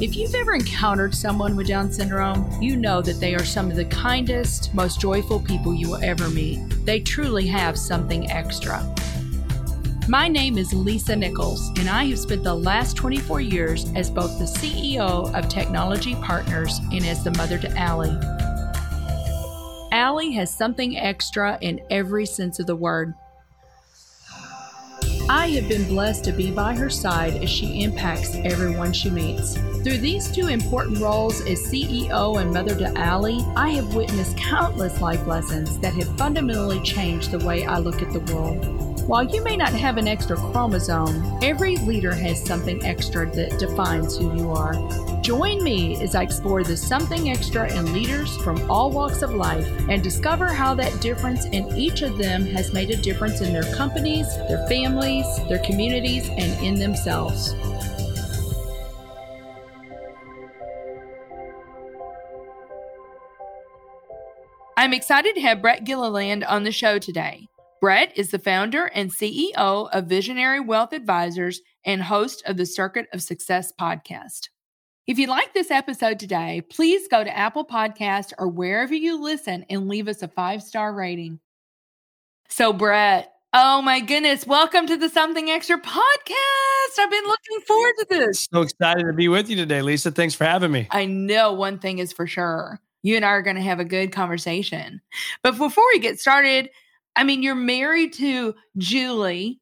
If you've ever encountered someone with Down syndrome, you know that they are some of the kindest, most joyful people you will ever meet. They truly have something extra. My name is Lisa Nichols, and I have spent the last 24 years as both the CEO of Technology Partners and as the mother to Allie. Allie has something extra in every sense of the word. I have been blessed to be by her side as she impacts everyone she meets. Through these two important roles as CEO and mother to Allie, I have witnessed countless life lessons that have fundamentally changed the way I look at the world. While you may not have an extra chromosome, every leader has something extra that defines who you are. Join me as I explore the something extra in leaders from all walks of life and discover how that difference in each of them has made a difference in their companies, their families, their communities, and in themselves. I'm excited to have Brett Gilliland on the show today. Brett is the founder and CEO of Visionary Wealth Advisors and host of the Circuit of Success podcast. If you like this episode today, please go to Apple Podcast or wherever you listen and leave us a five star rating. So, Brett, oh my goodness, welcome to the Something Extra podcast. I've been looking forward to this. So excited to be with you today, Lisa. Thanks for having me. I know one thing is for sure. You and I are going to have a good conversation. But before we get started, I mean, you're married to Julie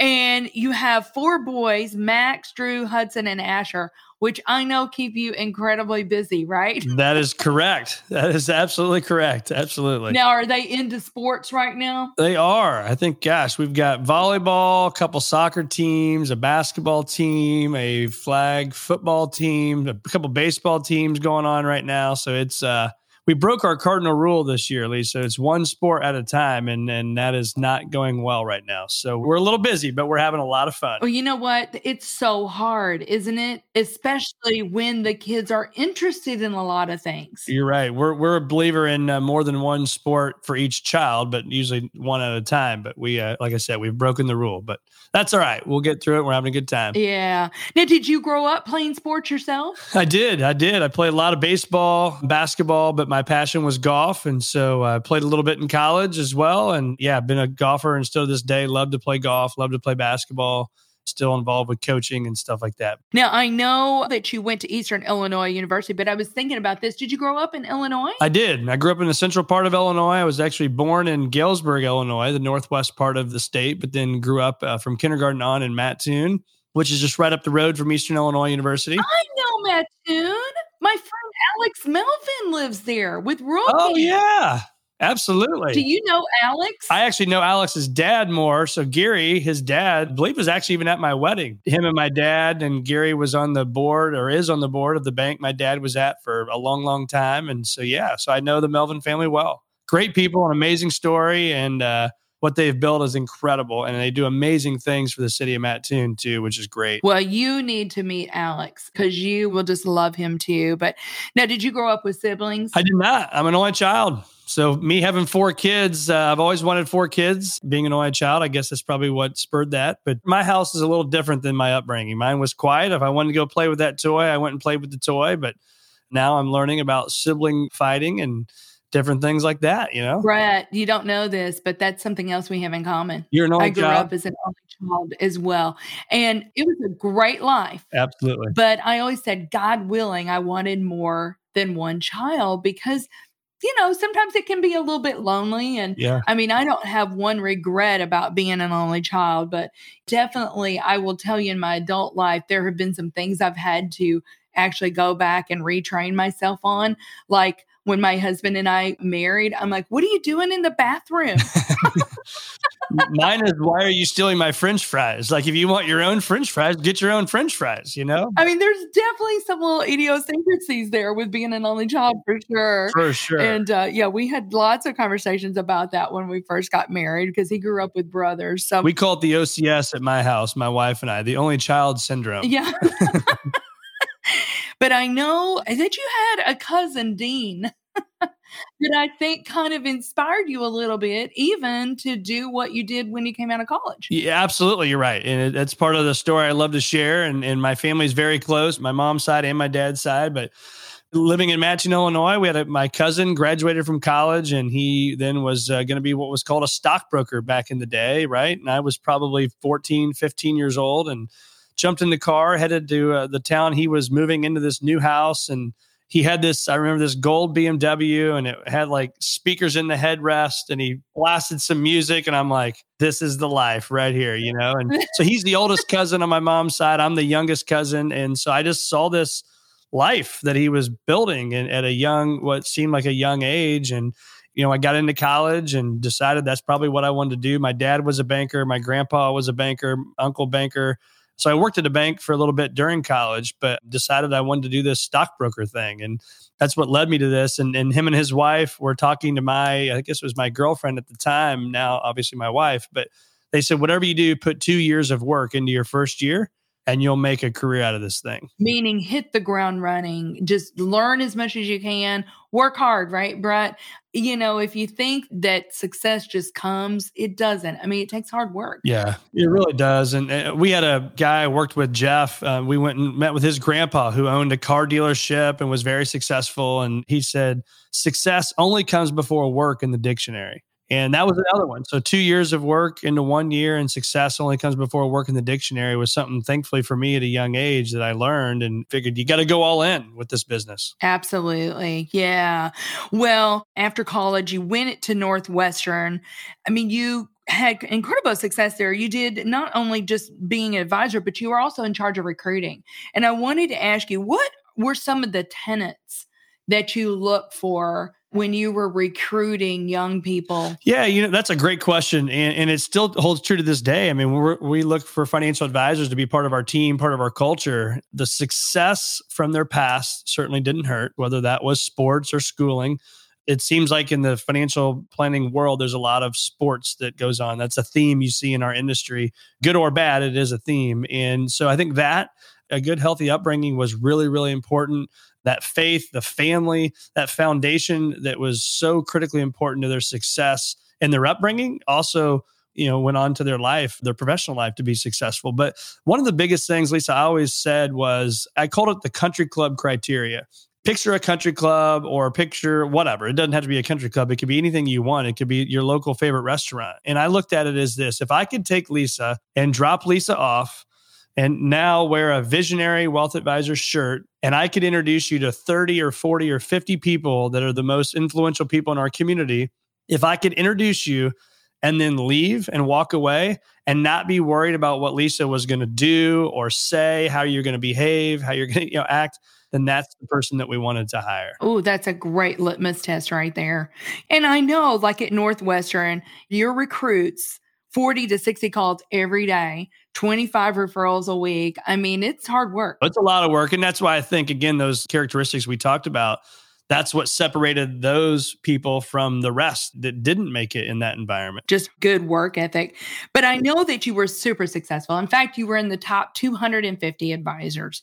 and you have four boys Max, Drew, Hudson, and Asher, which I know keep you incredibly busy, right? That is correct. That is absolutely correct. Absolutely. Now, are they into sports right now? They are. I think, gosh, we've got volleyball, a couple soccer teams, a basketball team, a flag football team, a couple baseball teams going on right now. So it's, uh, we broke our cardinal rule this year, Lisa. It's one sport at a time, and and that is not going well right now. So we're a little busy, but we're having a lot of fun. Well, you know what? It's so hard, isn't it? Especially when the kids are interested in a lot of things. You're right. We're we're a believer in uh, more than one sport for each child, but usually one at a time. But we, uh, like I said, we've broken the rule, but that's all right. We'll get through it. We're having a good time. Yeah. Now, did you grow up playing sports yourself? I did. I did. I played a lot of baseball, basketball, but my passion was golf. And so I played a little bit in college as well. And yeah, I've been a golfer and still to this day love to play golf, love to play basketball still involved with coaching and stuff like that. Now, I know that you went to Eastern Illinois University, but I was thinking about this. Did you grow up in Illinois? I did. I grew up in the central part of Illinois. I was actually born in Galesburg, Illinois, the northwest part of the state, but then grew up uh, from kindergarten on in Mattoon, which is just right up the road from Eastern Illinois University. I know Mattoon. My friend Alex Melvin lives there with Roy. Oh, yeah. Absolutely. Do you know Alex? I actually know Alex's dad more. So Gary, his dad, I believe was actually even at my wedding. Him and my dad and Gary was on the board or is on the board of the bank my dad was at for a long, long time. And so yeah, so I know the Melvin family well. Great people, an amazing story, and uh, what they've built is incredible. And they do amazing things for the city of Mattoon too, which is great. Well, you need to meet Alex because you will just love him too. But now, did you grow up with siblings? I did not. I'm an only child. So me having four kids, uh, I've always wanted four kids. Being an only child, I guess that's probably what spurred that. But my house is a little different than my upbringing. Mine was quiet. If I wanted to go play with that toy, I went and played with the toy. But now I'm learning about sibling fighting and different things like that, you know? Brett, you don't know this, but that's something else we have in common. You're an only I grew child? up as an only child as well. And it was a great life. Absolutely. But I always said, God willing, I wanted more than one child because you know, sometimes it can be a little bit lonely. And yeah. I mean, I don't have one regret about being an only child, but definitely I will tell you in my adult life, there have been some things I've had to actually go back and retrain myself on. Like when my husband and I married, I'm like, what are you doing in the bathroom? Mine is why are you stealing my French fries? Like if you want your own French fries, get your own French fries. You know. I mean, there's definitely some little idiosyncrasies there with being an only child for sure. For sure. And uh, yeah, we had lots of conversations about that when we first got married because he grew up with brothers. So we call it the OCS at my house, my wife and I, the only child syndrome. Yeah. but I know that you had a cousin, Dean. that I think kind of inspired you a little bit, even to do what you did when you came out of college. Yeah, absolutely. You're right. And it, part of the story I love to share. And, and my family's very close, my mom's side and my dad's side. But living in Matteson, Illinois, we had a, my cousin graduated from college and he then was uh, going to be what was called a stockbroker back in the day. Right. And I was probably 14, 15 years old and jumped in the car, headed to uh, the town he was moving into this new house. And he had this, I remember this gold BMW and it had like speakers in the headrest and he blasted some music. And I'm like, this is the life right here, you know? And so he's the oldest cousin on my mom's side. I'm the youngest cousin. And so I just saw this life that he was building and at a young, what seemed like a young age. And, you know, I got into college and decided that's probably what I wanted to do. My dad was a banker. My grandpa was a banker, uncle banker. So I worked at a bank for a little bit during college, but decided I wanted to do this stockbroker thing. And that's what led me to this. And, and him and his wife were talking to my, I guess it was my girlfriend at the time, now obviously my wife, but they said, whatever you do, put two years of work into your first year and you'll make a career out of this thing. Meaning hit the ground running, just learn as much as you can, work hard, right, Brett? You know, if you think that success just comes, it doesn't. I mean, it takes hard work. Yeah, it really does. And uh, we had a guy I worked with, Jeff. Uh, we went and met with his grandpa who owned a car dealership and was very successful. And he said, success only comes before work in the dictionary. And that was another one. So two years of work into one year and success only comes before work in the dictionary was something thankfully for me at a young age that I learned and figured you got to go all in with this business. Absolutely. Yeah. Well, after college, you went to Northwestern. I mean, you had incredible success there. You did not only just being an advisor, but you were also in charge of recruiting. And I wanted to ask you, what were some of the tenets that you look for when you were recruiting young people? Yeah, you know, that's a great question. And, and it still holds true to this day. I mean, we look for financial advisors to be part of our team, part of our culture. The success from their past certainly didn't hurt, whether that was sports or schooling. It seems like in the financial planning world, there's a lot of sports that goes on. That's a theme you see in our industry, good or bad, it is a theme. And so I think that a good, healthy upbringing was really, really important that faith, the family, that foundation that was so critically important to their success and their upbringing also you know went on to their life their professional life to be successful. But one of the biggest things lisa i always said was i called it the country club criteria. Picture a country club or picture whatever. It doesn't have to be a country club. It could be anything you want. It could be your local favorite restaurant. And i looked at it as this. If i could take lisa and drop lisa off and now wear a visionary wealth advisor shirt and i could introduce you to 30 or 40 or 50 people that are the most influential people in our community if i could introduce you and then leave and walk away and not be worried about what lisa was going to do or say how you're going to behave how you're going to you know act then that's the person that we wanted to hire. Oh, that's a great litmus test right there. And I know, like at Northwestern, your recruits 40 to 60 calls every day, 25 referrals a week. I mean, it's hard work. It's a lot of work. And that's why I think, again, those characteristics we talked about, that's what separated those people from the rest that didn't make it in that environment. Just good work ethic. But I know that you were super successful. In fact, you were in the top 250 advisors.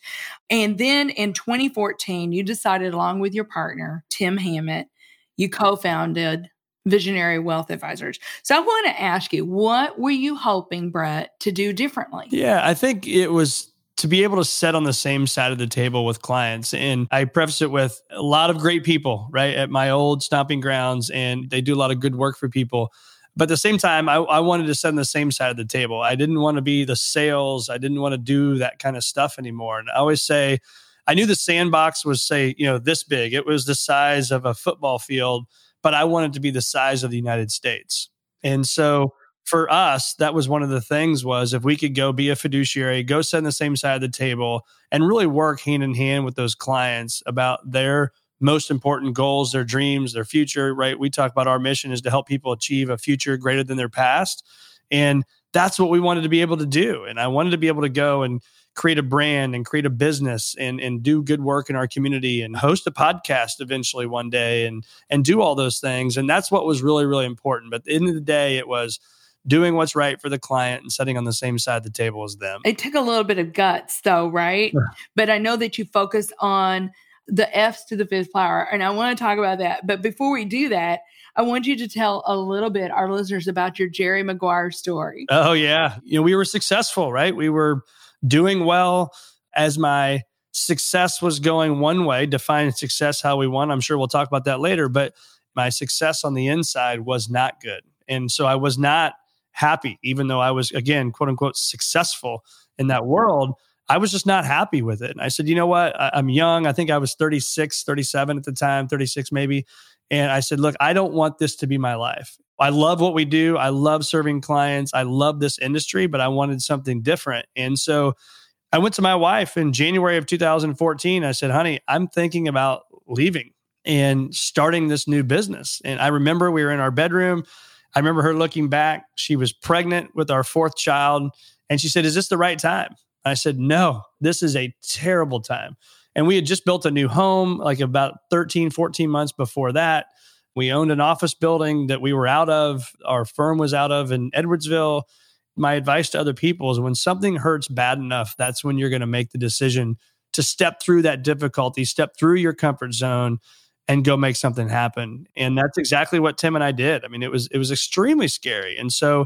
And then in 2014, you decided, along with your partner, Tim Hammett, you co founded Visionary Wealth Advisors. So I want to ask you, what were you hoping, Brett, to do differently? Yeah, I think it was to be able to sit on the same side of the table with clients. And I preface it with a lot of great people, right, at my old stomping grounds, and they do a lot of good work for people. But at the same time, I, I wanted to sit on the same side of the table. I didn't want to be the sales. I didn't want to do that kind of stuff anymore. And I always say, I knew the sandbox was, say, you know, this big. It was the size of a football field but I wanted to be the size of the United States. And so for us, that was one of the things was if we could go be a fiduciary, go sit on the same side of the table and really work hand in hand with those clients about their most important goals, their dreams, their future, right? We talk about our mission is to help people achieve a future greater than their past. And that's what we wanted to be able to do. And I wanted to be able to go and create a brand and create a business and and do good work in our community and host a podcast eventually one day and and do all those things. And that's what was really, really important. But at the end of the day, it was doing what's right for the client and sitting on the same side of the table as them. It took a little bit of guts though, right? Yeah. But I know that you focus on the F's to the fifth power. And I want to talk about that. But before we do that, I want you to tell a little bit our listeners about your Jerry Maguire story. Oh yeah. You know, we were successful, right? We were doing well as my success was going one way, define success how we want. I'm sure we'll talk about that later, but my success on the inside was not good. And so I was not happy, even though I was, again, quote unquote, successful in that world. I was just not happy with it. And I said, you know what? I, am young. I think I was 36, 37 at the time, 36 maybe. And I said, look, I don't want this to be my life. I love what we do. I love serving clients. I love this industry, but I wanted something different. And so I went to my wife in January of 2014. I said, honey, I'm thinking about leaving and starting this new business. And I remember we were in our bedroom. I remember her looking back. She was pregnant with our fourth child. And she said, Is this the right time? I said, No, this is a terrible time. And we had just built a new home like about 13, 14 months before that. We owned an office building that we were out of, our firm was out of in Edwardsville. My advice to other people is when something hurts bad enough, that's when you're going to make the decision to step through that difficulty, step through your comfort zone and go make something happen. And that's exactly what Tim and I did. I mean, it was it was extremely scary. And so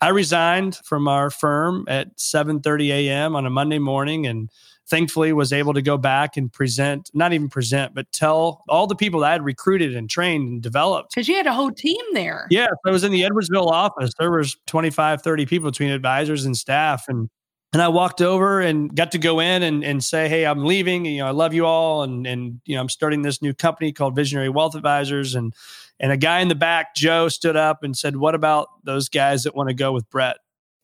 I resigned from our firm at 7:30 a.m. on a Monday morning and thankfully was able to go back and present not even present but tell all the people that i had recruited and trained and developed because you had a whole team there yeah i was in the edwardsville office there was 25 30 people between advisors and staff and and I walked over and got to go in and, and say, Hey, I'm leaving. You know, I love you all. And, and, you know, I'm starting this new company called Visionary Wealth Advisors. And, and a guy in the back, Joe, stood up and said, What about those guys that want to go with Brett?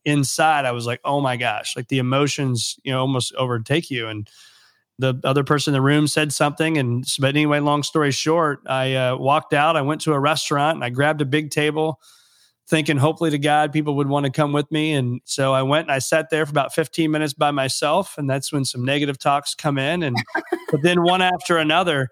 Inside i was like oh my gosh like the emotions you know almost overtake you. And the other person in the room said something and but anyway long story short i uh, walked out i went to a restaurant and i grabbed a big table thinking hopefully to god people would want to come with me. And so i went and i sat there for about 15 minutes by myself and that's when some negative talks come in and but then one after another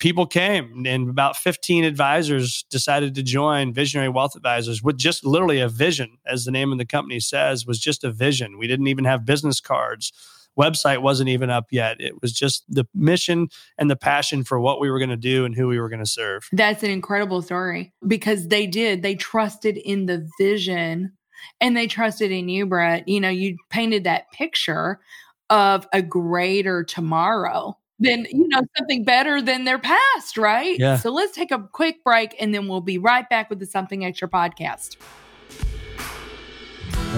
people came and about 15 advisors decided to join visionary wealth advisors with just literally a vision as the name of the company says was just a vision. We didn't even have business cards. Website wasn't even up yet. It was just the mission and the passion for what we were going to do and who we were going to serve. That's an incredible story because they did. They trusted in the vision and they trusted in you brett. You know you painted that picture of a greater tomorrow than you know something better than their past, right? Yeah. So let's take a quick break and then we'll be right back with the Something Extra podcast.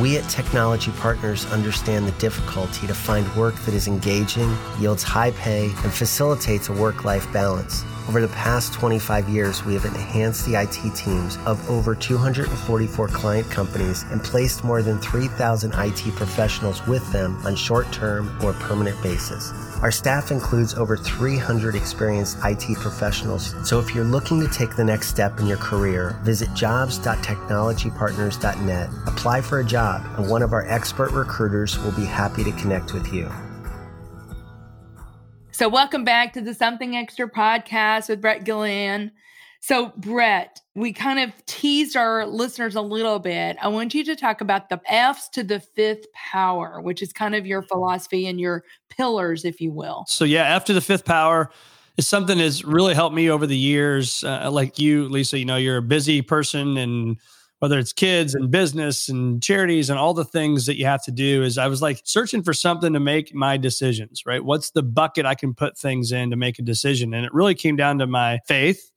We at Technology Partners understand the difficulty to find work that is engaging, yields high pay, and facilitates a work life balance. Over the past 25 years, we have enhanced the IT teams of over 244 client companies and placed more than 3,000 IT professionals with them on short term or permanent basis. Our staff includes over 300 experienced IT professionals. So if you're looking to take the next step in your career, visit jobs.technologypartners.net, apply for a job, and one of our expert recruiters will be happy to connect with you. So, welcome back to the Something Extra podcast with Brett Gilliland. So, Brett, we kind of teased our listeners a little bit. I want you to talk about the F's to the fifth power, which is kind of your philosophy and your pillars, if you will. So, yeah, F to the fifth power is something that's really helped me over the years. Uh, like you, Lisa, you know, you're a busy person and whether it's kids and business and charities and all the things that you have to do is I was like searching for something to make my decisions, right? What's the bucket I can put things in to make a decision? And it really came down to my faith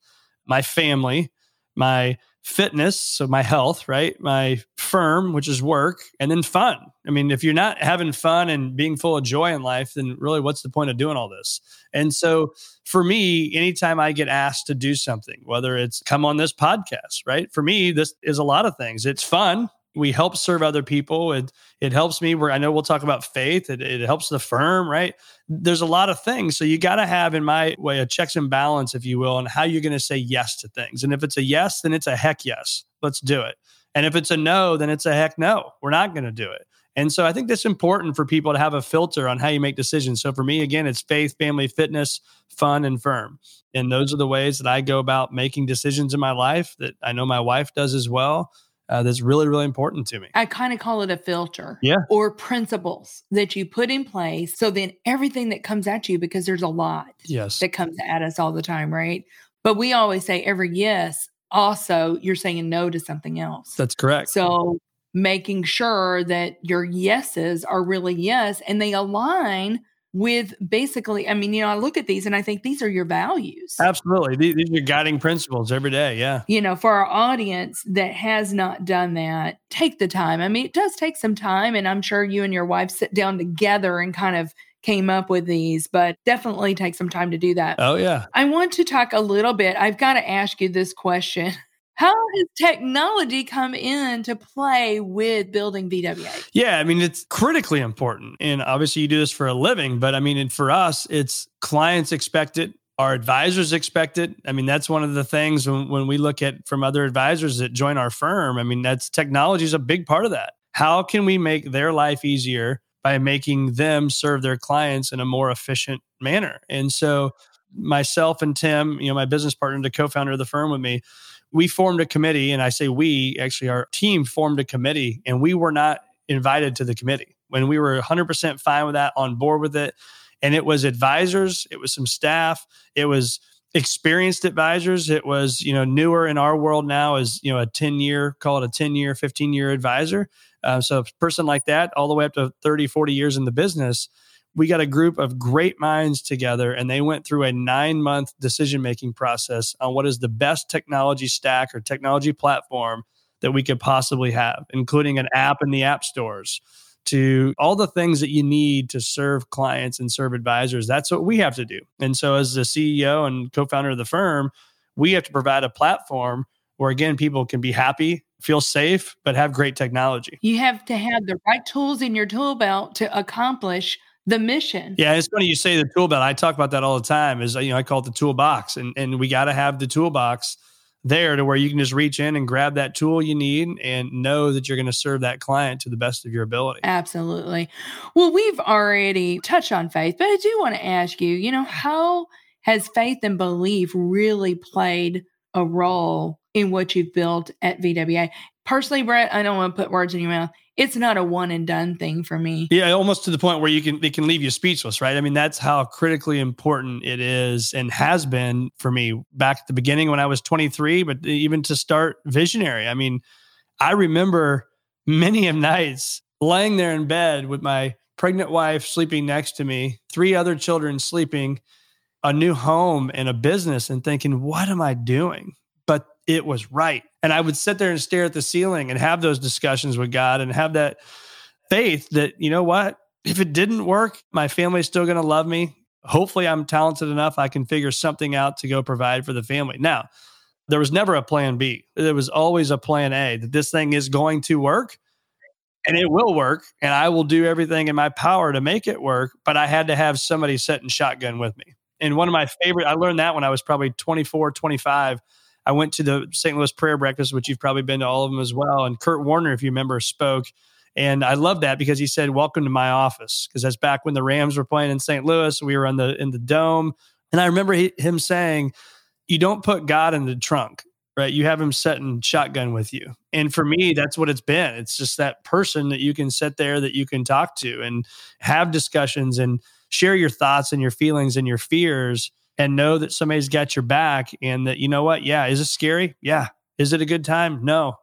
my family, my fitness, so my health, right? My firm, which is work, and then fun. I mean, if you're not having fun and being full of joy in life, then really what's the point of doing all this? And so for me, anytime I get asked to do something, whether it's come on this podcast, right? For me, this is a lot of things. It's fun we help serve other people. It it helps me where I know we'll talk about faith. It, it helps the firm, right? There's a lot of things. So you got to have, in my way, a checks and balance, if you will, on how you're going to say yes to things. And if it's a yes, then it's a heck yes. Let's do it. And if it's a no, then it's a heck no. We're not going to do it. And so I think that's important for people to have a filter on how you make decisions. So for me, again, it's faith, family, fitness, fun, and firm. And those are the ways that I go about making decisions in my life that I know my wife does as well. Uh, that's really, really important to me. I kind of call it a filter. Yeah. Or principles that you put in place. So then everything that comes at you, because there's a lot yes. that comes at us all the time, right? But we always say every yes, also you're saying no to something else. That's correct. So making sure that your yeses are really yes and they align with basically, I mean, you know, I look at these and I think these are your values. Absolutely. These, these are guiding principles every day. Yeah. You know, for our audience that has not done that, take the time. I mean, it does take some time. And I'm sure you and your wife sit down together and kind of came up with these, but definitely take some time to do that. Oh, yeah. I want to talk a little bit. I've got to ask you this question. How has technology come in to play with building VWA? Yeah, I mean, it's critically important. And obviously, you do this for a living, but I mean, for us, it's clients expect it. Our advisors expect it. I mean, that's one of the things when, when we look at from other advisors that join our firm. I mean, that's technology is a big part of that. How can we make their life easier by making them serve their clients in a more efficient manner? And so, myself and Tim, you know, my business partner, the co founder of the firm with me, we formed a committee, and I say we, actually, our team formed a committee, and we were not invited to the committee when we were 100% fine with that, on board with it. And it was advisors, it was some staff, it was experienced advisors. It was, you know, newer in our world now is, you know, a 10 year, call it a 10 year, 15 year advisor. Uh, so a person like that, all the way up to 30, 40 years in the business, we got a group of great minds together and they went through a nine month decision making process on what is the best technology stack or technology platform that we could possibly have, including an app in the app stores to all the things that you need to serve clients and serve advisors. That's what we have to do. And so, as the CEO and co founder of the firm, we have to provide a platform where, again, people can be happy, feel safe, but have great technology. You have to have the right tools in your tool belt to accomplish the mission. Yeah, it's funny you say the tool belt. I talk about that all the time. Is you know I call it the toolbox, and and we got to have the toolbox there to where you can just reach in and grab that tool you need and know that you're going to serve that client to the best of your ability. Absolutely. Well, we've already touched on faith, but I do want to ask you, you know, how has faith and belief really played a role in what you've built at VWA? Personally, Brett, I don't want to put words in your mouth it's not a one and done thing for me. Yeah, almost to the point where you can it can leave you speechless, right? I mean, that's how critically important it is and has been for me back at the beginning when I was 23, but even to start visionary. I mean, I remember many of nights laying there in bed with my pregnant wife sleeping next to me, three other children sleeping, a new home and a business and thinking, what am I doing? But it was right. And I would sit there and stare at the ceiling and have those discussions with God and have that faith that, you know what? If it didn't work, my family's still going to love me. Hopefully, I'm talented enough. I can figure something out to go provide for the family. Now, there was never a plan B. There was always a plan A that this thing is going to work and it will work. And I will do everything in my power to make it work. But I had to have somebody sitting shotgun with me. And one of my favorite, I learned that when I was probably 24, 25 I went to the St. Louis prayer breakfast, which you've probably been to all of them as well. And Kurt Warner, if you remember, spoke. And I love that because he said, Welcome to my office. Because that's back when the Rams were playing in St. Louis. We were in the in the dome. And I remember he, him saying, You don't put God in the trunk, right? You have him setting shotgun with you. And for me, that's what it's been. It's just that person that you can sit there that you can talk to and have discussions and share your thoughts and your feelings and your fears and know that somebody's got your back and that, you know what? Yeah. Is it scary? Yeah. Is it a good time? No.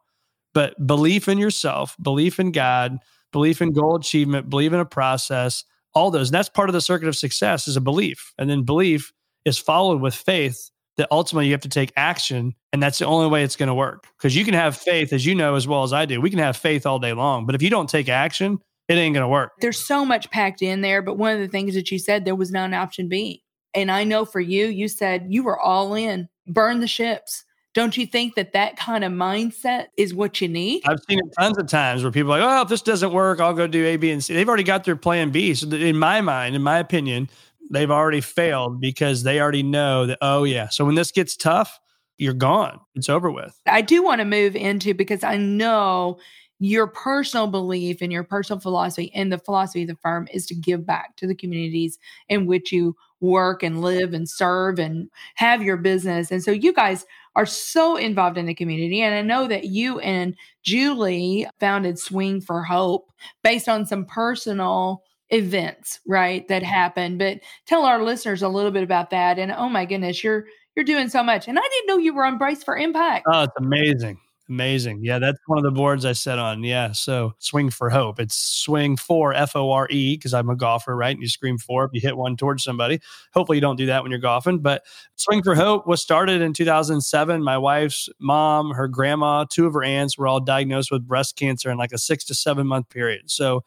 But belief in yourself, belief in God, belief in goal achievement, believe in a process, all those. And that's part of the circuit of success is a belief. And then belief is followed with faith that ultimately you have to take action. And that's the only way it's going to work. Because you can have faith, as you know as well as I do. We can have faith all day long. But if you don't take action, it ain't going to work. There's so much packed in there. But one of the things that you said, there was not an option B. And I know for you, you said you were all in, burn the ships. Don't you think that that kind of mindset is what you need? I've seen it tons of times where people are like, oh, if this doesn't work, I'll go do A, B, and C. They've already got their plan B. So, in my mind, in my opinion, they've already failed because they already know that, oh, yeah. So, when this gets tough, you're gone. It's over with. I do want to move into because I know your personal belief and your personal philosophy and the philosophy of the firm is to give back to the communities in which you work and live and serve and have your business. And so you guys are so involved in the community. And I know that you and Julie founded Swing for Hope based on some personal events, right, that mm-hmm. happened. But tell our listeners a little bit about that. And oh my goodness, you're you're doing so much. And I didn't know you were on Brace for Impact. Oh, it's amazing. Amazing. Yeah, that's one of the boards I set on. Yeah. So swing for hope. It's swing for F O R E because I'm a golfer, right? And you scream for if you hit one towards somebody. Hopefully you don't do that when you're golfing. But swing for hope was started in 2007. My wife's mom, her grandma, two of her aunts were all diagnosed with breast cancer in like a six to seven month period. So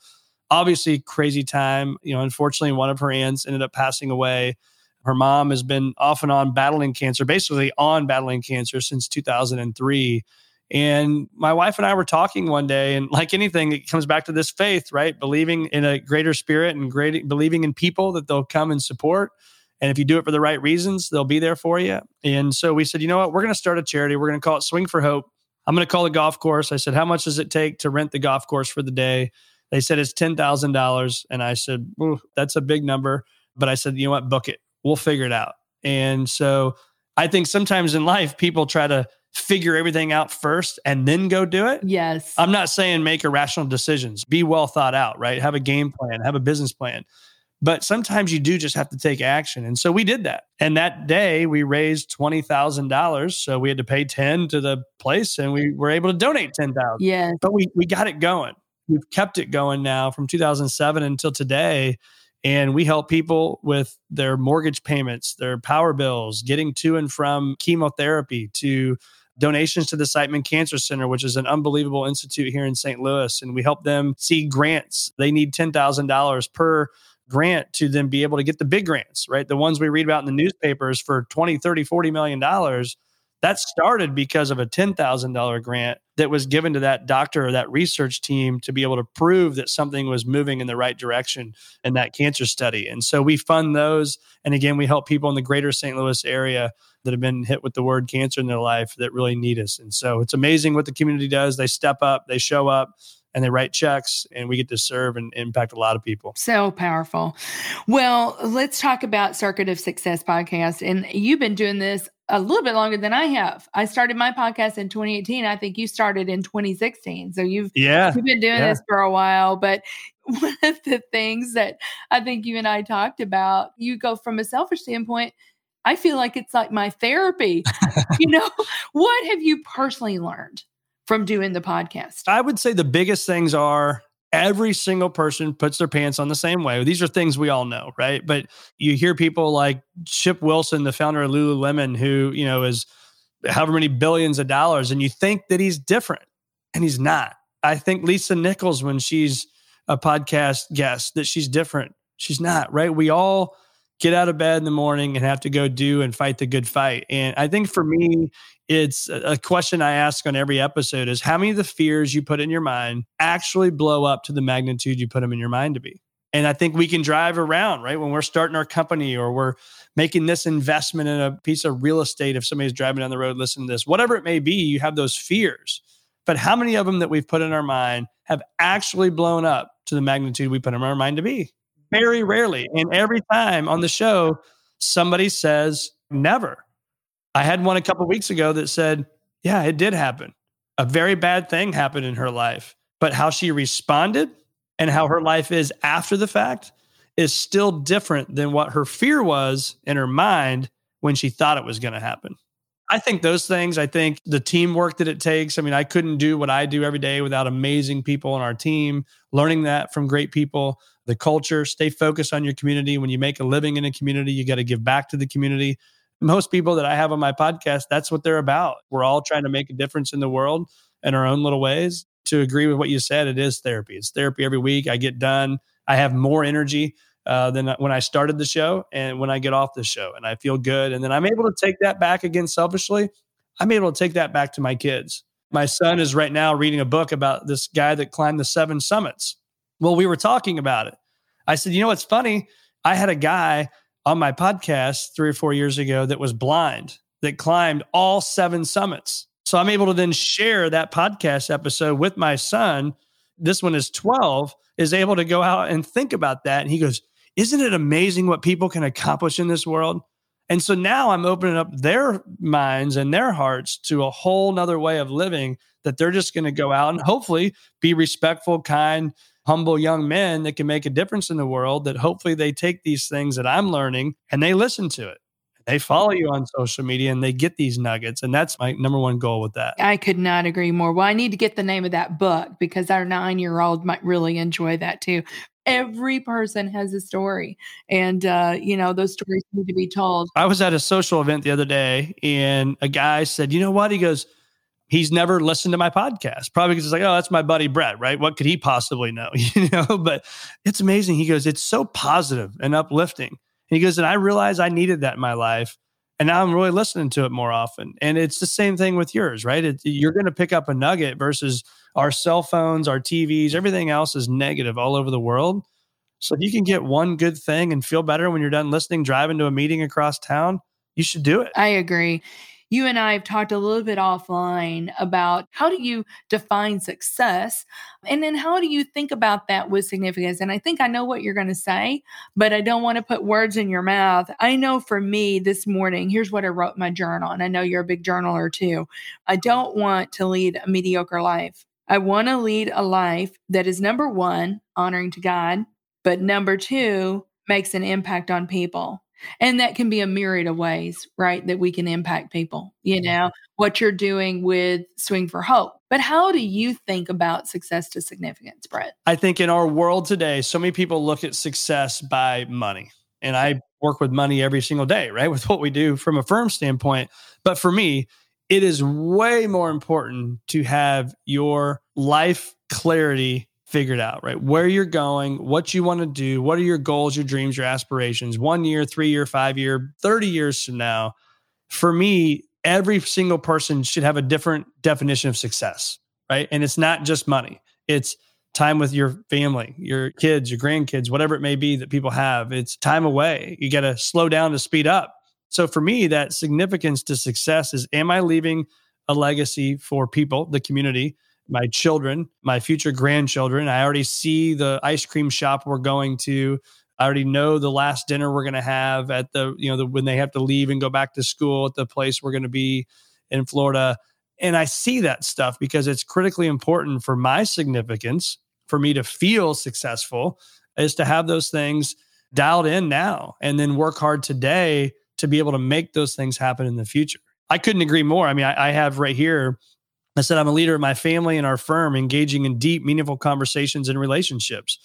obviously crazy time. You know, unfortunately, one of her aunts ended up passing away. Her mom has been off and on battling cancer, basically on battling cancer since 2003 and my wife and I were talking one day, and like anything, it comes back to this faith, right? Believing in a greater spirit and great, believing in people that they'll come and support. And if you do it for the right reasons, they'll be there for you. And so we said, you know what? We're going to start a charity. We're going to call it Swing for Hope. I'm going to call the golf course. I said, how much does it take to rent the golf course for the day? They said it's $10,000. And I said, that's a big number. But I said, you know what? Book it. We'll figure it out. And so I think sometimes in life, people try to figure everything out first and then go do it. Yes. I'm not saying make irrational decisions, be well thought out, right? Have a game plan, have a business plan. But sometimes you do just have to take action. And so we did that. And that day we raised $20,000. So we had to pay 10 to the place and we were able to donate 10,000. Yeah. But we, we got it going. We've kept it going now from 2007 until today. And we help people with their mortgage payments, their power bills, getting to and from chemotherapy to donations to the Siteman Cancer Center, which is an unbelievable institute here in St. Louis. And we help them see grants. They need $10,000 per grant to then be able to get the big grants, right? The ones we read about in the newspapers for 20, 30, 40 million dollars. That started because of a $10,000 grant that was given to that doctor or that research team to be able to prove that something was moving in the right direction in that cancer study. And so we fund those. And again, we help people in the greater St. Louis area that have been hit with the word cancer in their life that really need us. And so it's amazing what the community does. They step up, they show up, and they write checks, and we get to serve and impact a lot of people. So powerful. Well, let's talk about Circuit of Success podcast. And you've been doing this a little bit longer than I have. I started my podcast in 2018. I think you started in 2016. So you've yeah you've been doing yeah. this for a while. But one of the things that I think you and I talked about, you go from a selfish standpoint I feel like it's like my therapy. you know, what have you personally learned from doing the podcast? I would say the biggest things are every single person puts their pants on the same way. These are things we all know, right? But you hear people like Chip Wilson, the founder of Lululemon, who, you know, is however many billions of dollars, and you think that he's different, and he's not. I think Lisa Nichols, when she's a podcast guest, that she's different. She's not, right? We all get out of bed in the morning and have to go do and fight the good fight. And I think for me, it's a question I ask on every episode is how many of the fears you put in your mind actually blow up to the magnitude you put them in your mind to be? And I think we can drive around, right? When we're starting our company or we're making this investment in a piece of real estate, if somebody's driving down the road, listening to this, whatever it may be, you have those fears. But how many of them that we've put in our mind have actually blown up to the magnitude we put in our mind to be? Very rarely. And every time on the show, somebody says never. I had one a couple weeks ago that said, yeah, it did happen. A very bad thing happened in her life, but how she responded and how her life is after the fact is still different than what her fear was in her mind when she thought it was going to happen. I think those things, I think the teamwork that it takes. I mean, I couldn't do what I do every day without amazing people on our team, learning that from great people the culture, stay focused on your community. When you make a living in a community, you got to give back to the community. Most people that I have on my podcast, that's what they're about. We're all trying to make a difference in the world in our own little ways. To agree with what you said, it is therapy. It's therapy every week. I get done. I have more energy uh, than when I started the show and when I get off the show, and I feel good. And then I'm able to take that back again selfishly. I'm able to take that back to my kids. My son is right now reading a book about this guy that climbed the seven summits well, we were talking about it. I said, you know what's funny? I had a guy on my podcast three or four years ago that was blind that climbed all seven summits. So I'm able to then share that podcast episode with my son. This one is 12, is able to go out and think about that. And he goes, Isn't it amazing what people can accomplish in this world? And so now I'm opening up their minds and their hearts to a whole nother way of living that they're just going to go out and hopefully be respectful, kind, humble young men that can make a difference in the world. That hopefully they take these things that I'm learning and they listen to it. They follow you on social media and they get these nuggets. And that's my number one goal with that. I could not agree more. Well, I need to get the name of that book because our nine year old might really enjoy that too. Every person has a story and uh, you know those stories need to be told. I was at a social event the other day and a guy said you know what? He goes he's never listened to my podcast. Probably because it's like oh that's my buddy brett right? What could he possibly know? You know but it's amazing. He goes it's so positive and uplifting he goes and i realized i needed that in my life and now i'm really listening to it more often and it's the same thing with yours right it, you're going to pick up a nugget versus our cell phones, our TVs, everything else is negative all over the world. So if you can get one good thing and feel better when you're done listening, driving to a meeting across town, you should do it. I agree. You and I have talked a little bit offline about how do you define success and then how do you think about that with significance? And I think I know what you're going to say, but I don't want to put words in your mouth. I know for me this morning, here's what I wrote my journal. And I know you're a big journaler too. I don't want to lead a mediocre life. I want to lead a life that is number one, honoring to God, but number two, makes an impact on people. And that can be a myriad of ways, right? That we can impact people, you know, what you're doing with Swing for Hope. But how do you think about success to significance, Brett? I think in our world today, so many people look at success by money. And I work with money every single day, right? With what we do from a firm standpoint. But for me, it is way more important to have your life clarity figured out, right? Where you're going, what you want to do, what are your goals, your dreams, your aspirations, one year, three year, five year, 30 years from now. For me, every single person should have a different definition of success, right? And it's not just money, it's time with your family, your kids, your grandkids, whatever it may be that people have. It's time away. You got to slow down to speed up so for me, that significance to success is am I leaving a legacy for people, the community, my children, my future grandchildren? I already see the ice cream shop we're going to. I already know the last dinner we're going to have at the, you know, the, when they have to leave and go back to school at the place we're going to be in Florida. And I see that stuff because it's critically important for my significance, for me to feel successful, is to have those things dialed in now and then work hard today to be able to make those things happen in the future. I couldn't agree more. I mean, I, I have right here, I said, I'm a leader of my family and our firm, engaging in deep, meaningful conversations and relationships.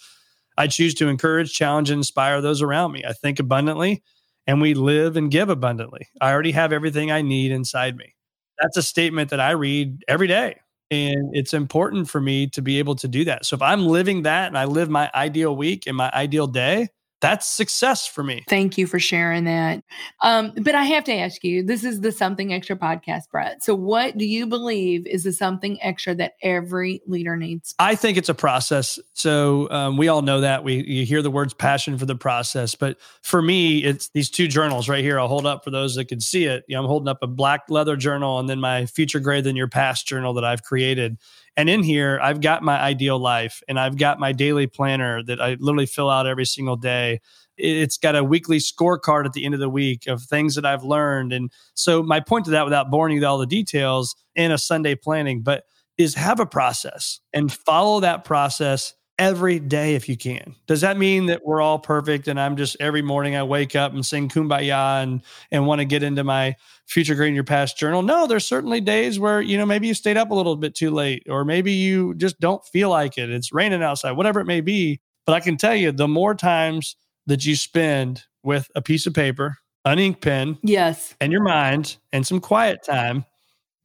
I choose to encourage, challenge, and inspire those around me. I think abundantly and we live and give abundantly. I already have everything I need inside me. That's a statement that I read every day. And it's important for me to be able to do that. So if I'm living that and I live my ideal week and my ideal day, that's success for me. Thank you for sharing that. Um, but I have to ask you this is the Something Extra podcast, Brett. So, what do you believe is the something extra that every leader needs? I think it's a process. So, um, we all know that. We you hear the words passion for the process. But for me, it's these two journals right here. I'll hold up for those that can see it. You know, I'm holding up a black leather journal and then my Future Greater Than Your Past journal that I've created. And in here, I've got my ideal life and I've got my daily planner that I literally fill out every single day. It's got a weekly scorecard at the end of the week of things that I've learned. And so, my point to that, without boring you with all the details in a Sunday planning, but is have a process and follow that process every day if you can. Does that mean that we're all perfect and I'm just every morning I wake up and sing kumbaya and and want to get into my future great in your past journal? No, there's certainly days where, you know, maybe you stayed up a little bit too late or maybe you just don't feel like it. It's raining outside, whatever it may be. But I can tell you the more times that you spend with a piece of paper, an ink pen, yes, and your mind and some quiet time,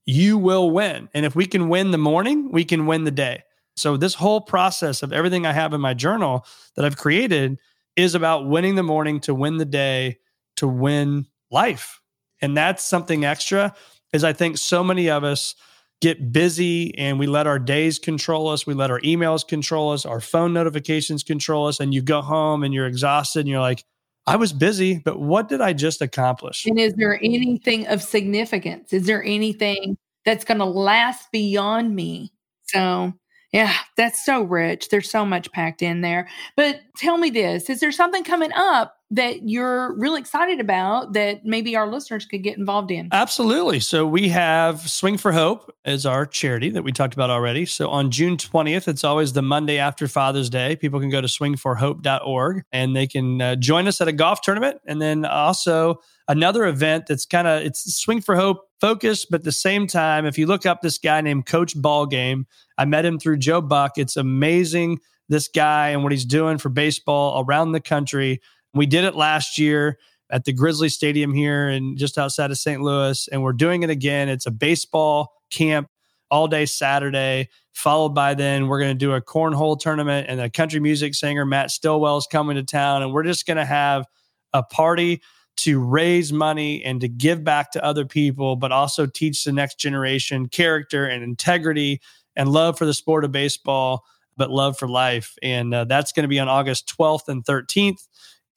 you will win. And if we can win the morning, we can win the day. So this whole process of everything I have in my journal that I've created is about winning the morning to win the day to win life. And that's something extra is I think so many of us get busy and we let our days control us, we let our emails control us, our phone notifications control us and you go home and you're exhausted and you're like I was busy, but what did I just accomplish? And is there anything of significance? Is there anything that's going to last beyond me? So, yeah, that's so rich. There's so much packed in there. But tell me this is there something coming up that you're really excited about that maybe our listeners could get involved in? Absolutely. So we have Swing for Hope as our charity that we talked about already. So on June 20th, it's always the Monday after Father's Day. People can go to swingforhope.org and they can uh, join us at a golf tournament. And then also another event that's kind of it's Swing for Hope focused, but at the same time, if you look up this guy named Coach Ballgame, I met him through Joe Buck. It's amazing this guy and what he's doing for baseball around the country. We did it last year at the Grizzly Stadium here and just outside of St. Louis, and we're doing it again. It's a baseball camp all day Saturday, followed by then we're going to do a cornhole tournament and a country music singer Matt Stillwell is coming to town, and we're just going to have a party to raise money and to give back to other people, but also teach the next generation character and integrity and love for the sport of baseball, but love for life. And uh, that's going to be on August 12th and 13th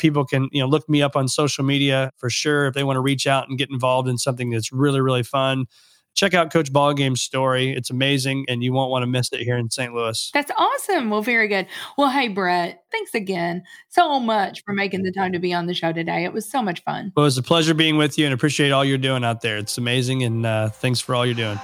people can you know look me up on social media for sure if they want to reach out and get involved in something that's really really fun. Check out coach ballgame's story. It's amazing and you won't want to miss it here in st louis. That's awesome. Well very good. Well hey brett thanks again so much for making the time to be on the show today. It was so much fun. Well, it was a pleasure being with you and appreciate all you're doing out there. It's amazing and uh, thanks for all you're doing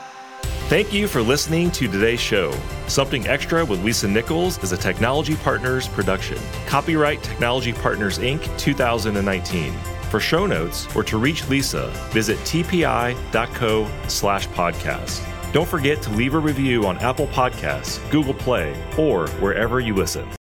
Thank you for listening to today's show. Something Extra with Lisa Nichols is a Technology Partners production. Copyright Technology Partners Inc. 2019. For show notes or to reach Lisa, visit tpi.co slash podcast. Don't forget to leave a review on Apple Podcasts, Google Play, or wherever you listen.